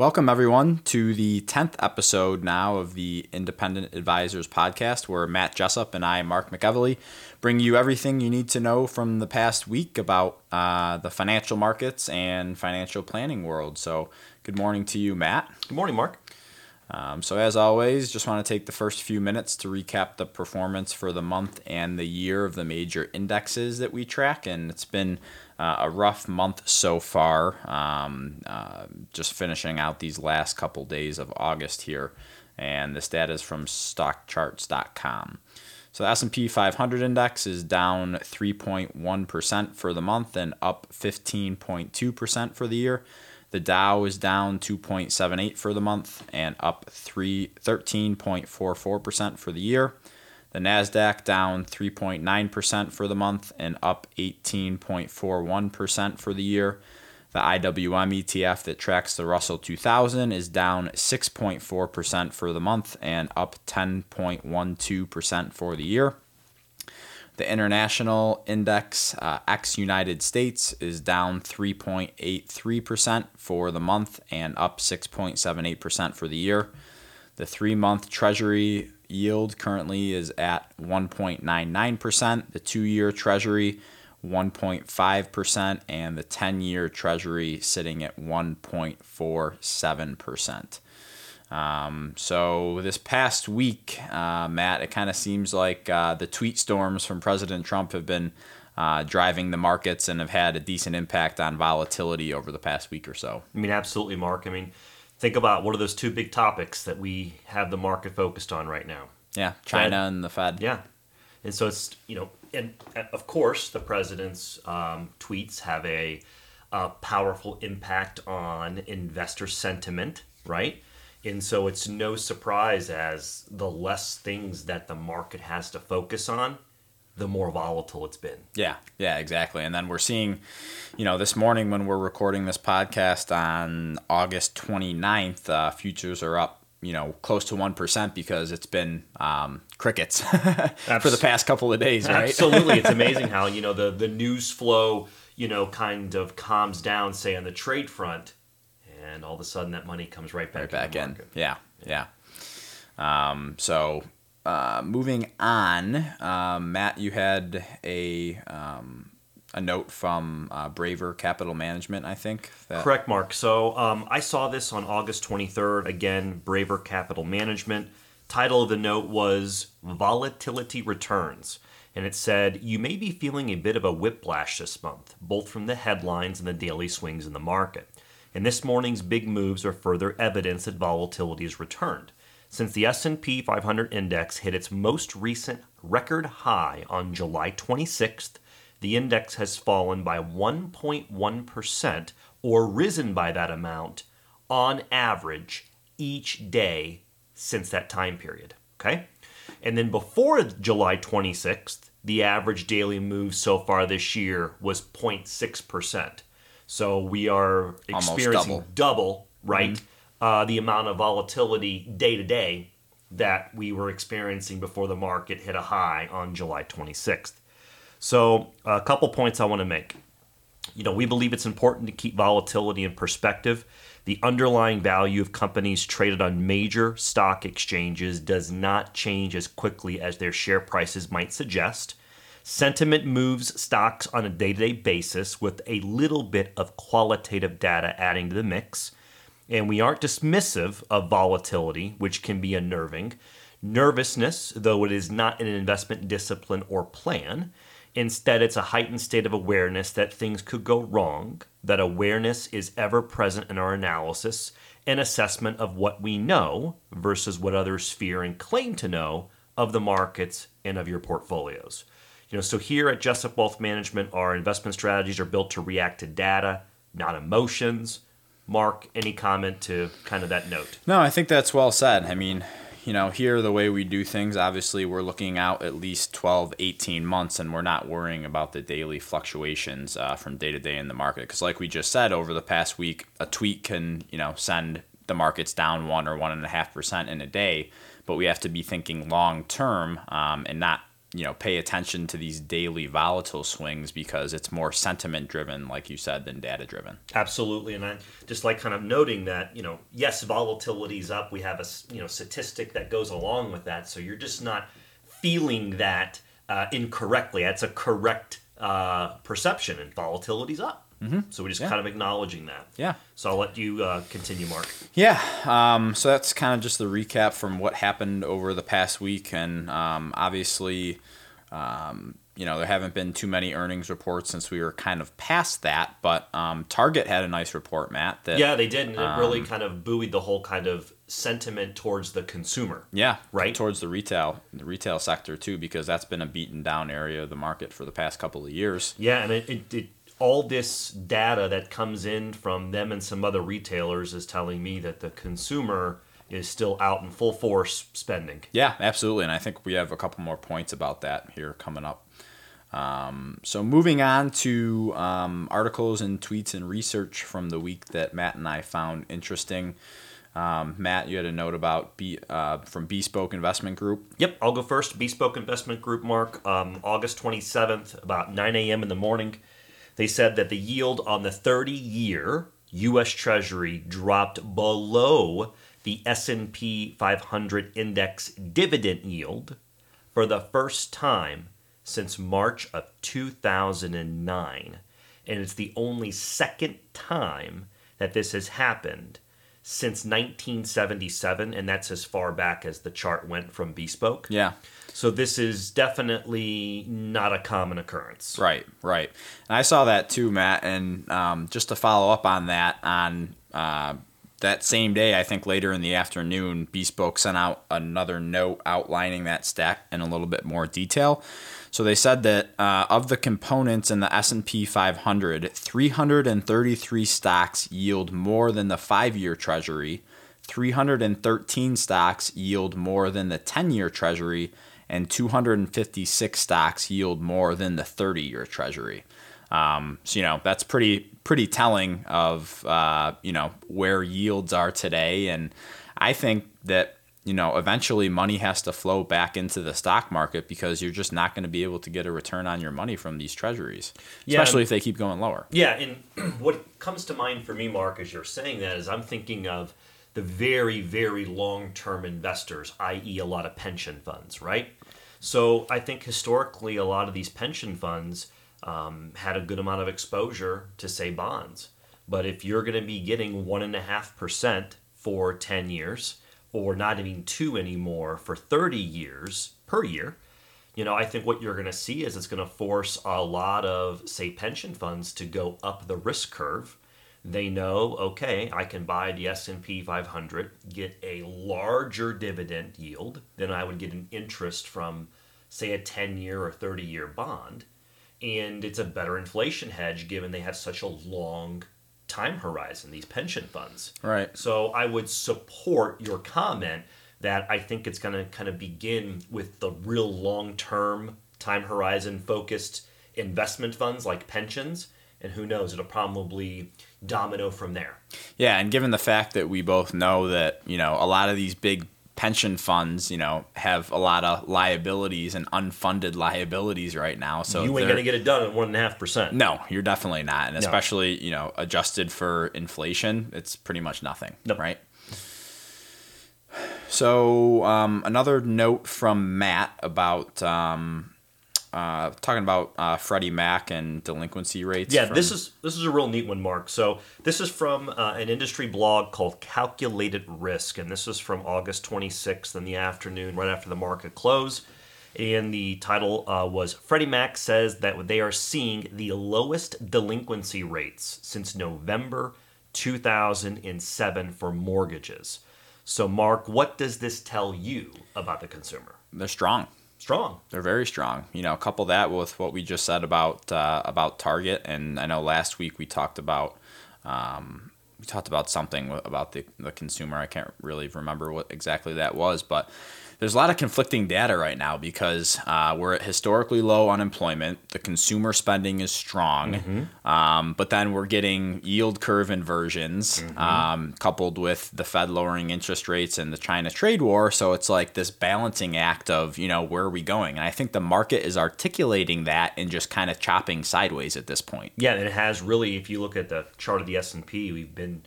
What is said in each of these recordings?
Welcome, everyone, to the 10th episode now of the Independent Advisors podcast, where Matt Jessup and I, Mark McEvely, bring you everything you need to know from the past week about uh, the financial markets and financial planning world. So, good morning to you, Matt. Good morning, Mark. Um, so, as always, just want to take the first few minutes to recap the performance for the month and the year of the major indexes that we track. And it's been uh, a rough month so far. Um, uh, just finishing out these last couple days of August here, and this data is from StockCharts.com. So the S&P 500 index is down 3.1% for the month and up 15.2% for the year. The Dow is down 2.78 for the month and up 3 13.44% for the year. The Nasdaq down 3.9% for the month and up 18.41% for the year. The IWM ETF that tracks the Russell 2000 is down 6.4% for the month and up 10.12% for the year. The international index, uh, ex United States, is down 3.83% for the month and up 6.78% for the year. The three month Treasury yield currently is at 1.99%, the two year Treasury 1.5%, and the 10 year Treasury sitting at 1.47%. Um, so this past week, uh, Matt, it kind of seems like uh, the tweet storms from President Trump have been uh, driving the markets and have had a decent impact on volatility over the past week or so. I mean, absolutely, Mark. I mean, think about what are those two big topics that we have the market focused on right now? Yeah, China Fed. and the Fed. Yeah, and so it's you know, and of course the president's um, tweets have a, a powerful impact on investor sentiment, right? And so it's no surprise as the less things that the market has to focus on, the more volatile it's been. Yeah, yeah, exactly. And then we're seeing, you know, this morning when we're recording this podcast on August 29th, uh, futures are up, you know, close to 1% because it's been um, crickets for the past couple of days, right? Absolutely. it's amazing how, you know, the, the news flow, you know, kind of calms down, say, on the trade front, and all of a sudden that money comes right back, right back in. Yeah, yeah. Um, so uh, moving on, um, Matt, you had a um, a note from uh, Braver Capital Management, I think. That... Correct, Mark. So um, I saw this on August 23rd. Again, Braver Capital Management. Title of the note was Volatility Returns. And it said, You may be feeling a bit of a whiplash this month, both from the headlines and the daily swings in the market. And this morning's big moves are further evidence that volatility has returned. Since the S&P 500 index hit its most recent record high on July 26th, the index has fallen by 1.1% or risen by that amount on average each day since that time period. Okay? And then before July 26th, the average daily move so far this year was 0.6%. So we are experiencing double. double. right? Mm-hmm uh, the amount of volatility day to day that we were experiencing before the market hit a high on July 26th. So, a couple points I want to make. You know, we believe it's important to keep volatility in perspective. The underlying value of companies traded on major stock exchanges does not change as quickly as their share prices might suggest. Sentiment moves stocks on a day to day basis with a little bit of qualitative data adding to the mix and we aren't dismissive of volatility, which can be unnerving. Nervousness, though it is not an investment discipline or plan, instead, it's a heightened state of awareness that things could go wrong, that awareness is ever present in our analysis and assessment of what we know versus what others fear and claim to know of the markets and of your portfolios. You know, so here at Jessup Wealth Management, our investment strategies are built to react to data, not emotions. Mark, any comment to kind of that note? No, I think that's well said. I mean, you know, here the way we do things, obviously we're looking out at least 12, 18 months and we're not worrying about the daily fluctuations uh, from day to day in the market. Because, like we just said, over the past week, a tweet can, you know, send the markets down one or one and a half percent in a day. But we have to be thinking long term um, and not you know pay attention to these daily volatile swings because it's more sentiment driven like you said than data driven. Absolutely and i just like kind of noting that you know yes volatility's up. We have a you know statistic that goes along with that so you're just not feeling that uh, incorrectly. That's a correct uh, perception and volatility's up Mm-hmm. So we're just yeah. kind of acknowledging that. Yeah. So I'll let you uh, continue, Mark. Yeah. Um, so that's kind of just the recap from what happened over the past week, and um, obviously, um, you know, there haven't been too many earnings reports since we were kind of past that. But um, Target had a nice report, Matt. That yeah, they did, and it really um, kind of buoyed the whole kind of sentiment towards the consumer. Yeah, right. Towards the retail, the retail sector too, because that's been a beaten down area of the market for the past couple of years. Yeah, and it, it, it all this data that comes in from them and some other retailers is telling me that the consumer is still out in full force spending. Yeah, absolutely. And I think we have a couple more points about that here coming up. Um, so, moving on to um, articles and tweets and research from the week that Matt and I found interesting. Um, Matt, you had a note about B, uh, from Bespoke Investment Group. Yep, I'll go first. Bespoke Investment Group, Mark, um, August 27th, about 9 a.m. in the morning. They said that the yield on the 30 year US Treasury dropped below the S&P 500 index dividend yield for the first time since March of 2009 and it's the only second time that this has happened since 1977 and that's as far back as the chart went from bespoke yeah so this is definitely not a common occurrence. Right, right. And I saw that too, Matt. And um, just to follow up on that, on uh, that same day, I think later in the afternoon, Bespoke sent out another note outlining that stack in a little bit more detail. So they said that uh, of the components in the S&P 500, 333 stocks yield more than the five-year Treasury, 313 stocks yield more than the 10-year Treasury, and 256 stocks yield more than the 30 year treasury. Um, so you know that's pretty pretty telling of uh, you know where yields are today, and I think that you know eventually money has to flow back into the stock market because you're just not going to be able to get a return on your money from these treasuries, yeah, especially if they keep going lower. Yeah, and what comes to mind for me, Mark, as you're saying that, is I'm thinking of the very very long term investors, i.e., a lot of pension funds, right? So I think historically, a lot of these pension funds um, had a good amount of exposure to, say, bonds. But if you're going to be getting 1.5% for 10 years, or not even two anymore for 30 years per year, you know, I think what you're going to see is it's going to force a lot of, say, pension funds to go up the risk curve. They know, okay, I can buy the S&P 500, get a larger dividend yield than I would get an interest from, say, a 10-year or 30-year bond, and it's a better inflation hedge given they have such a long time horizon. These pension funds, right? So I would support your comment that I think it's going to kind of begin with the real long-term time horizon focused investment funds like pensions and who knows it'll probably domino from there. Yeah, and given the fact that we both know that, you know, a lot of these big pension funds, you know, have a lot of liabilities and unfunded liabilities right now. So you ain't gonna get it done at one and a half percent. No, you're definitely not, and especially no. you know adjusted for inflation, it's pretty much nothing, nope. right? So um, another note from Matt about um, uh, talking about uh, Freddie Mac and delinquency rates. Yeah, from... this is this is a real neat one, Mark. So this is from uh, an industry blog called Calculated Risk, and this is from August 26th in the afternoon, right after the market close. And the title uh, was Freddie Mac says that they are seeing the lowest delinquency rates since November 2007 for mortgages. So, Mark, what does this tell you about the consumer? They're strong strong. They're very strong. You know, couple that with what we just said about uh, about Target, and I know last week we talked about um, we talked about something about the the consumer. I can't really remember what exactly that was, but there's a lot of conflicting data right now because uh, we're at historically low unemployment. The consumer spending is strong, Mm-hmm. um, but then we're getting yield curve inversions Mm-hmm. um, coupled with the Fed lowering interest rates and the China trade war. So it's like this balancing act of you know where are we going? And I think the market is articulating that and just kind of chopping sideways at this point. Yeah, and it has really. If you look at the chart of the S and P, we've been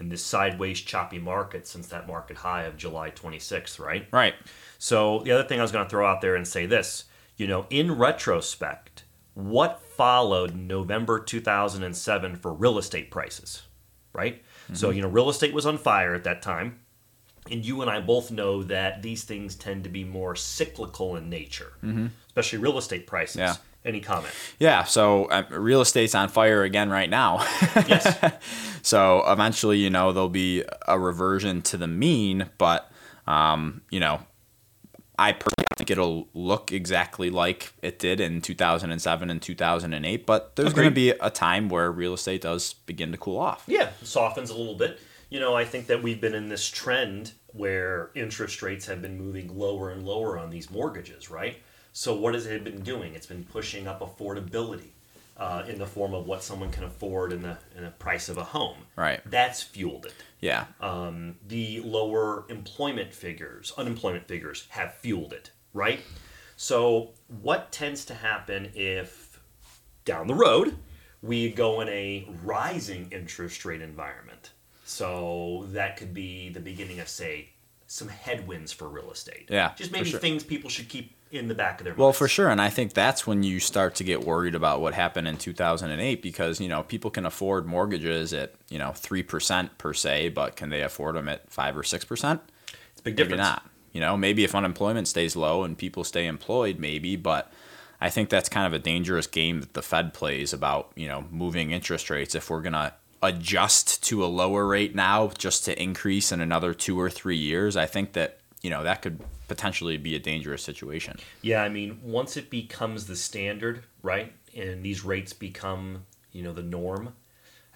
in this sideways choppy market since that market high of July 26th, right? Right. So the other thing I was going to throw out there and say this, you know, in retrospect, what followed November 2007 for real estate prices, right? So, mm-hmm. you know, real estate was on fire at that time. And you and I both know that these things tend to be more cyclical in nature, mm-hmm. especially real estate prices. Yeah. Any comment? Yeah, so uh, real estate's on fire again right now. Yes. so eventually, you know, there'll be a reversion to the mean, but um, you know, I personally think it'll look exactly like it did in 2007 and 2008, but there's going to be a time where real estate does begin to cool off. Yeah, softens a little bit. You know, I think that we've been in this trend where interest rates have been moving lower and lower on these mortgages, right? So, what has it been doing? It's been pushing up affordability uh, in the form of what someone can afford in the in the price of a home. Right. That's fueled it. Yeah. Um, the lower employment figures, unemployment figures, have fueled it, right? So, what tends to happen if down the road we go in a rising interest rate environment? So, that could be the beginning of, say, some headwinds for real estate. Yeah, Just maybe sure. things people should keep in the back of their Well, minds. for sure, and I think that's when you start to get worried about what happened in 2008 because you know people can afford mortgages at you know three percent per se, but can they afford them at five or six percent? It's a big difference. Maybe not. You know, maybe if unemployment stays low and people stay employed, maybe, but I think that's kind of a dangerous game that the Fed plays about you know moving interest rates. If we're gonna adjust to a lower rate now just to increase in another two or three years, I think that you know that could potentially be a dangerous situation. Yeah, I mean, once it becomes the standard, right, and these rates become, you know, the norm,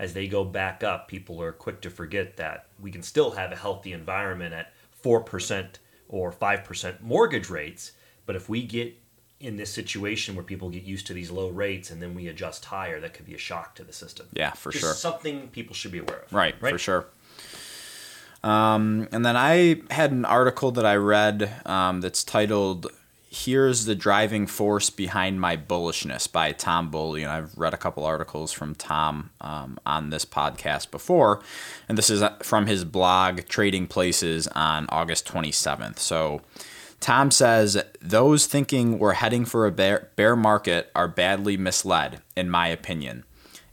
as they go back up, people are quick to forget that we can still have a healthy environment at 4% or 5% mortgage rates, but if we get in this situation where people get used to these low rates and then we adjust higher, that could be a shock to the system. Yeah, for Just sure. something people should be aware of. Right, for sure. Um, and then I had an article that I read um, that's titled "Here's the Driving Force Behind My Bullishness" by Tom Bowley, and I've read a couple articles from Tom um, on this podcast before, and this is uh, from his blog Trading Places on August 27th. So. Tom says those thinking we're heading for a bear, bear market are badly misled, in my opinion.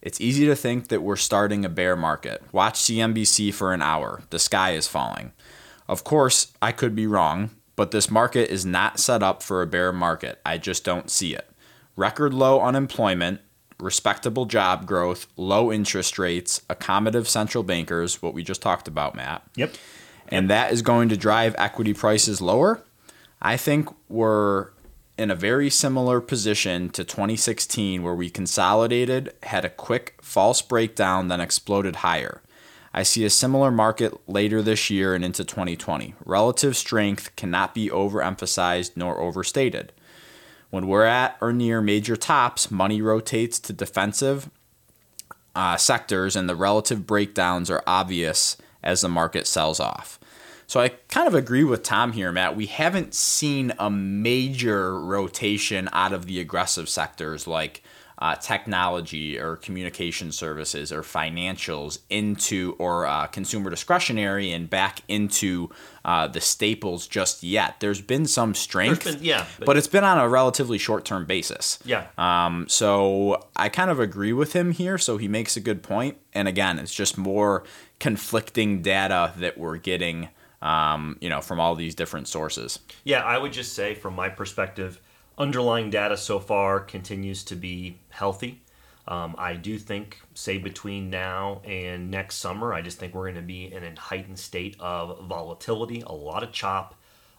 It's easy to think that we're starting a bear market. Watch CNBC for an hour. The sky is falling. Of course, I could be wrong, but this market is not set up for a bear market. I just don't see it. Record low unemployment, respectable job growth, low interest rates, accommodative central bankers, what we just talked about, Matt Yep. and that is going to drive equity prices lower, I think we're in a very similar position to 2016 where we consolidated, had a quick false breakdown, then exploded higher. I see a similar market later this year and into 2020. Relative strength cannot be overemphasized nor overstated. When we're at or near major tops, money rotates to defensive uh, sectors, and the relative breakdowns are obvious as the market sells off. So I kind of agree with Tom here, Matt. We haven't seen a major rotation out of the aggressive sectors like uh, technology or communication services or financials into or uh, consumer discretionary and back into uh, the staples just yet. There's been some strength, been- yeah, but, but- it's been on a relatively short-term basis. Yeah. Um, so I kind of agree with him here. So he makes a good point. And again, it's just more conflicting data that we're getting, um, you know, from all these different sources. Yeah, I would just say from my perspective, underlying data so far continues to be healthy. Um, I do think, say, between now and next summer, I just think we're going to be in a heightened state of volatility, a lot of chop,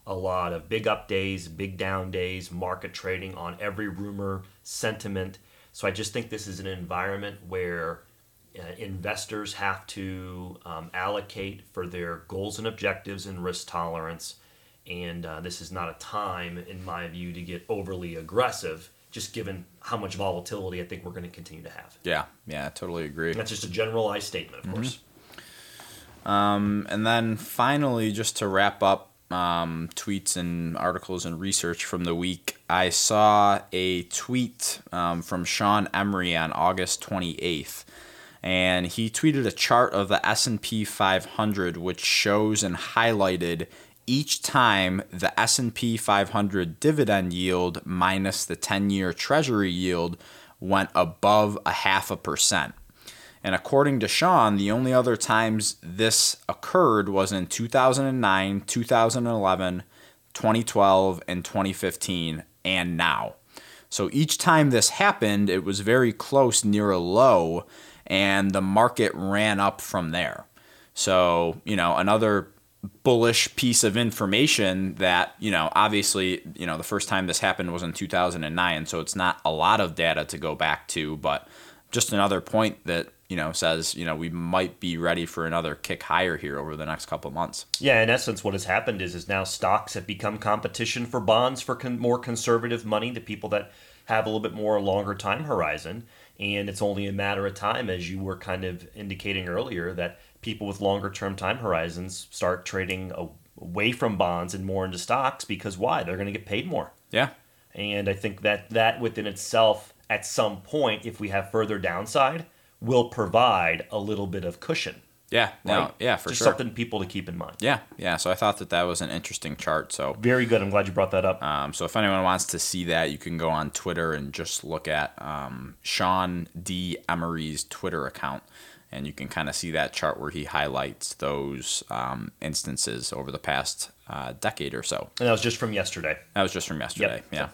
a lot of big up days, big down days, market trading on every rumor, sentiment. So I just think this is an environment where investors have to um, allocate for their goals and objectives and risk tolerance. And uh, this is not a time, in my view, to get overly aggressive, just given how much volatility I think we're going to continue to have. Yeah, yeah, I totally agree. That's just a generalized statement, of course. And then finally, just to wrap up um, tweets and articles and research from the week, I saw a tweet um, from Sean Emory on August 28th. And he tweeted a chart of the S&P 500 which shows and highlighted each time the S&P 500 dividend yield minus the 10-year treasury yield went above a half a percent. And according to Sean, the only other times this occurred was in 2009, 2011, 2012, and 2015, and now. So each time this happened, it was very close near a low, and the market ran up from there. So, you know, another bullish piece of information that, you know, obviously, you know, the first time this happened was in 2009, so it's not a lot of data to go back to, but just another point that you know says you know we might be ready for another kick higher here over the next couple months. Yeah, in essence, what has happened is is now stocks have become competition for bonds for con- more conservative money, the people that have a little bit more longer time horizon, and it's only a matter of time, as you were kind of indicating earlier, that people with longer term time horizons start trading away from bonds and more into stocks because why? They're going to get paid more. Yeah, And I think that that within itself, at some point, if we have further downside, will provide a little bit of cushion. Yeah, no, right? yeah, for Just sure. something people to keep in mind. Yeah, yeah. So I thought that that was an interesting chart. So Very good. I'm glad you brought that up. Um, so if anyone wants to see that, you can go on Twitter and just look at um, Sean D. Emory's Twitter account, and you can kind of see that chart where he highlights those um, instances over the past uh, decade or so. and that was just from yesterday. That was just from yesterday. Yep. Yeah.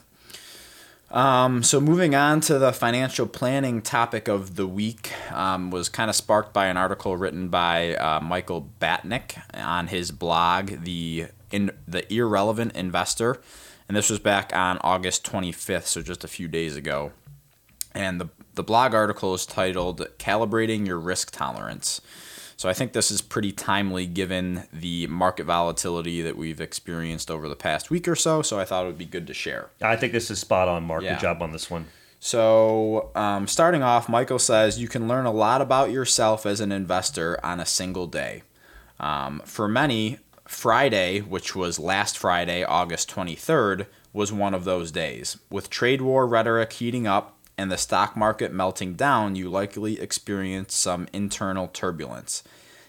Um, so moving on to the financial planning topic of the week um, was kind of sparked by an article written by uh, Michael Batnick on his blog, the in the irrelevant investor, and this was back on August 25th, so just a few days ago. And the the blog article is titled "Calibrating Your Risk Tolerance." So I think this is pretty timely given the market volatility that we've experienced over the past week or so. So I thought it would be good to share. I think this is spot on, Mark. Yeah. Good job on this one. So, um, starting off, Michael says you can learn a lot about yourself as an investor on a single day. Um, for many, Friday, which was last Friday, August 23rd, was one of those days. With trade war rhetoric heating up and the stock market melting down, you likely experienced some internal turbulence.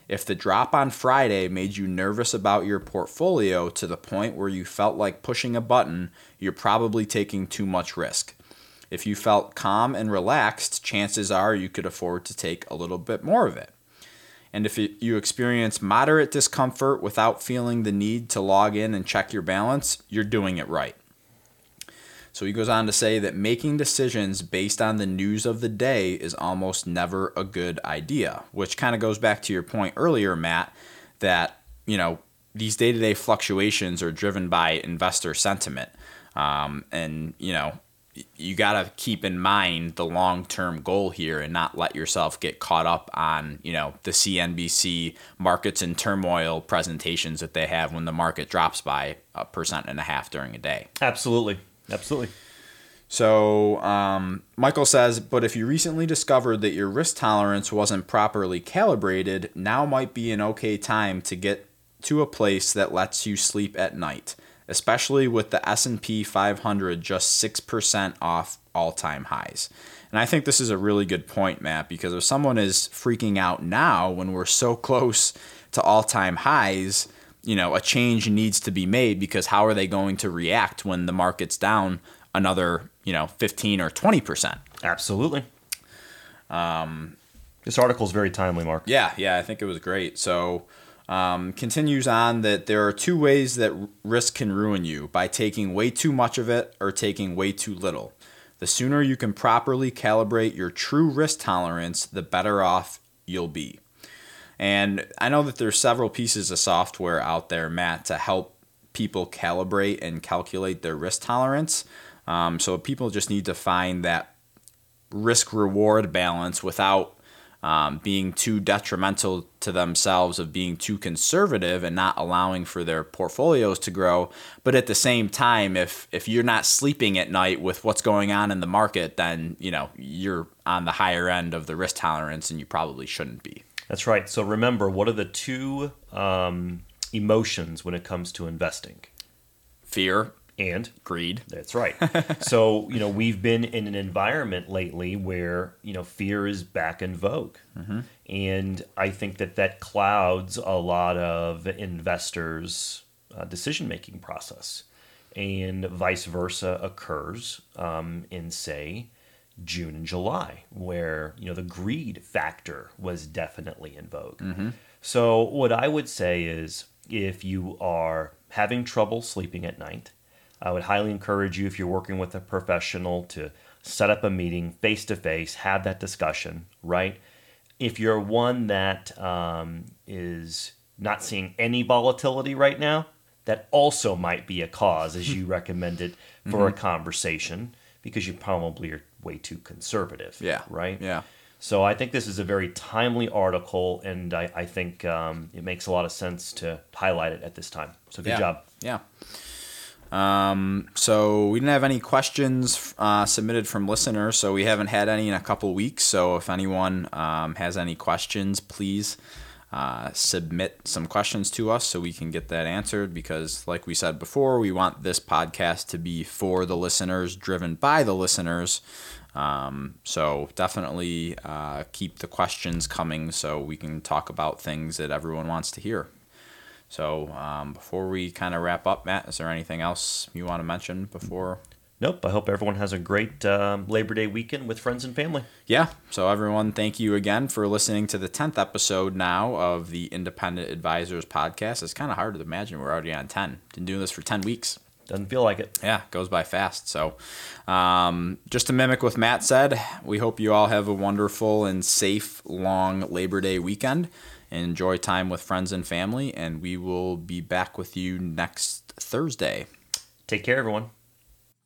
If the drop on Friday made you nervous about your portfolio to the point where you felt like pushing a button, you're probably taking too much risk. If you felt calm and relaxed, chances are you could afford to take a little bit more of it. And if you experience moderate discomfort without feeling the need to log in and check your balance, you're doing it right. So he goes on to say that making decisions based on the news of the day is almost never a good idea, which kind of goes back to your point earlier, Matt, that, you know, these day to day fluctuations are driven by investor sentiment. Um, and, you know, you got to keep in mind the long term goal here and not let yourself get caught up on, you know, the CNBC markets in turmoil presentations that they have when the market drops by a percent and a half during a day. Absolutely. Absolutely. So, um, Michael says, but if you recently discovered that your risk tolerance wasn't properly calibrated, now might be an okay time to get to a place that lets you sleep at night, especially with the S&P 500 just 6% off all-time highs. And I think this is a really good point, Matt, because if someone is freaking out now when we're so close to all-time highs, you know, a change needs to be made because how are they going to react when the market's down another, you know, 15 or 20%? Absolutely. Um, this article is very timely, Mark. Yeah, yeah, I think it was great. So, um, continues on that there are two ways that risk can ruin you by taking way too much of it or taking way too little. The sooner you can properly calibrate your true risk tolerance, the better off you'll be. And I know that there's several pieces of software out there, Matt, to help people calibrate and calculate their risk tolerance. Um, so people just need to find that risk reward balance without um, being too detrimental to themselves, of being too conservative and not allowing for their portfolios to grow. But at the same time, if if you're not sleeping at night with what's going on in the market, then you know you're on the higher end of the risk tolerance, and you probably shouldn't be. That's right. So remember, what are the two um, emotions when it comes to investing? Fear And greed. That's right. so, you know, we've been in an environment lately where, you know, fear is back in vogue. And I think that that clouds a lot of investors' uh, decision making process. And vice versa occurs um, in, say, June and July, where, you know, the greed factor was definitely in vogue. So, what I would say is if you are having trouble sleeping at night, I would highly encourage you, if you're working with a professional, to set up a meeting face to face, have that discussion, right? If you're one that um, is not seeing any volatility right now, that also might be a cause, as you recommended, for a conversation because you probably are way too conservative. Yeah. Right? Yeah. So I think this is a very timely article, and I, I think um, it makes a lot of sense to highlight it at this time. So good yeah. job. Yeah. Um, so we didn't have any questions uh, submitted from listeners, so we haven't had any in a couple weeks. So if anyone um, has any questions, please uh, submit some questions to us so we can get that answered. Because, like we said before, we want this podcast to be for the listeners, driven by the listeners. Um, so definitely uh, keep the questions coming so we can talk about things that everyone wants to hear. So um, before we kind of wrap up, Matt, is there anything else you want to mention before? Nope. I hope everyone has a great um, Labor Day weekend with friends and family. Yeah. So everyone, thank you again for listening to the tenth episode now of the Independent Advisors podcast. It's kind of hard to imagine we're already on ten. Been doing this for ten weeks. Doesn't feel like it. Yeah, goes by fast. So, um, just to mimic what Matt said, we hope you all have a wonderful and safe, long Labor Day weekend. Enjoy time with friends and family, and we will be back with you next Thursday. Take care, everyone.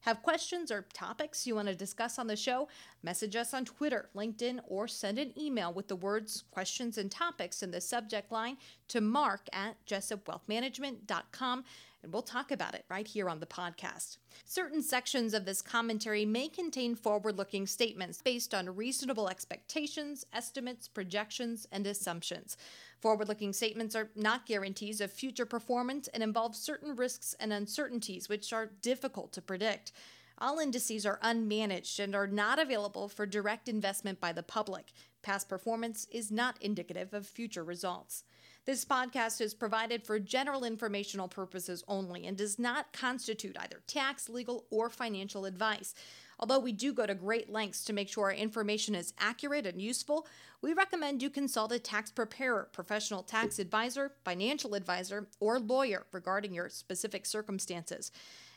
Have questions or topics you want to discuss on the show? Message us on Twitter, LinkedIn, or send an email with the words questions and topics in the subject line to mark at jessupwealthmanagement.com and we'll talk about it right here on the podcast. Certain sections of this commentary may contain forward looking statements based on reasonable expectations, estimates, projections, and assumptions. Forward looking statements are not guarantees of future performance and involve certain risks and uncertainties which are difficult to predict. All indices are unmanaged and are not available for direct investment by the public. Past performance is not indicative of future results. This podcast is provided for general informational purposes only and does not constitute either tax, legal, or financial advice. Although we do go to great lengths to make sure our information is accurate and useful, we recommend you consult a tax preparer, professional tax advisor, financial advisor, or lawyer regarding your specific circumstances.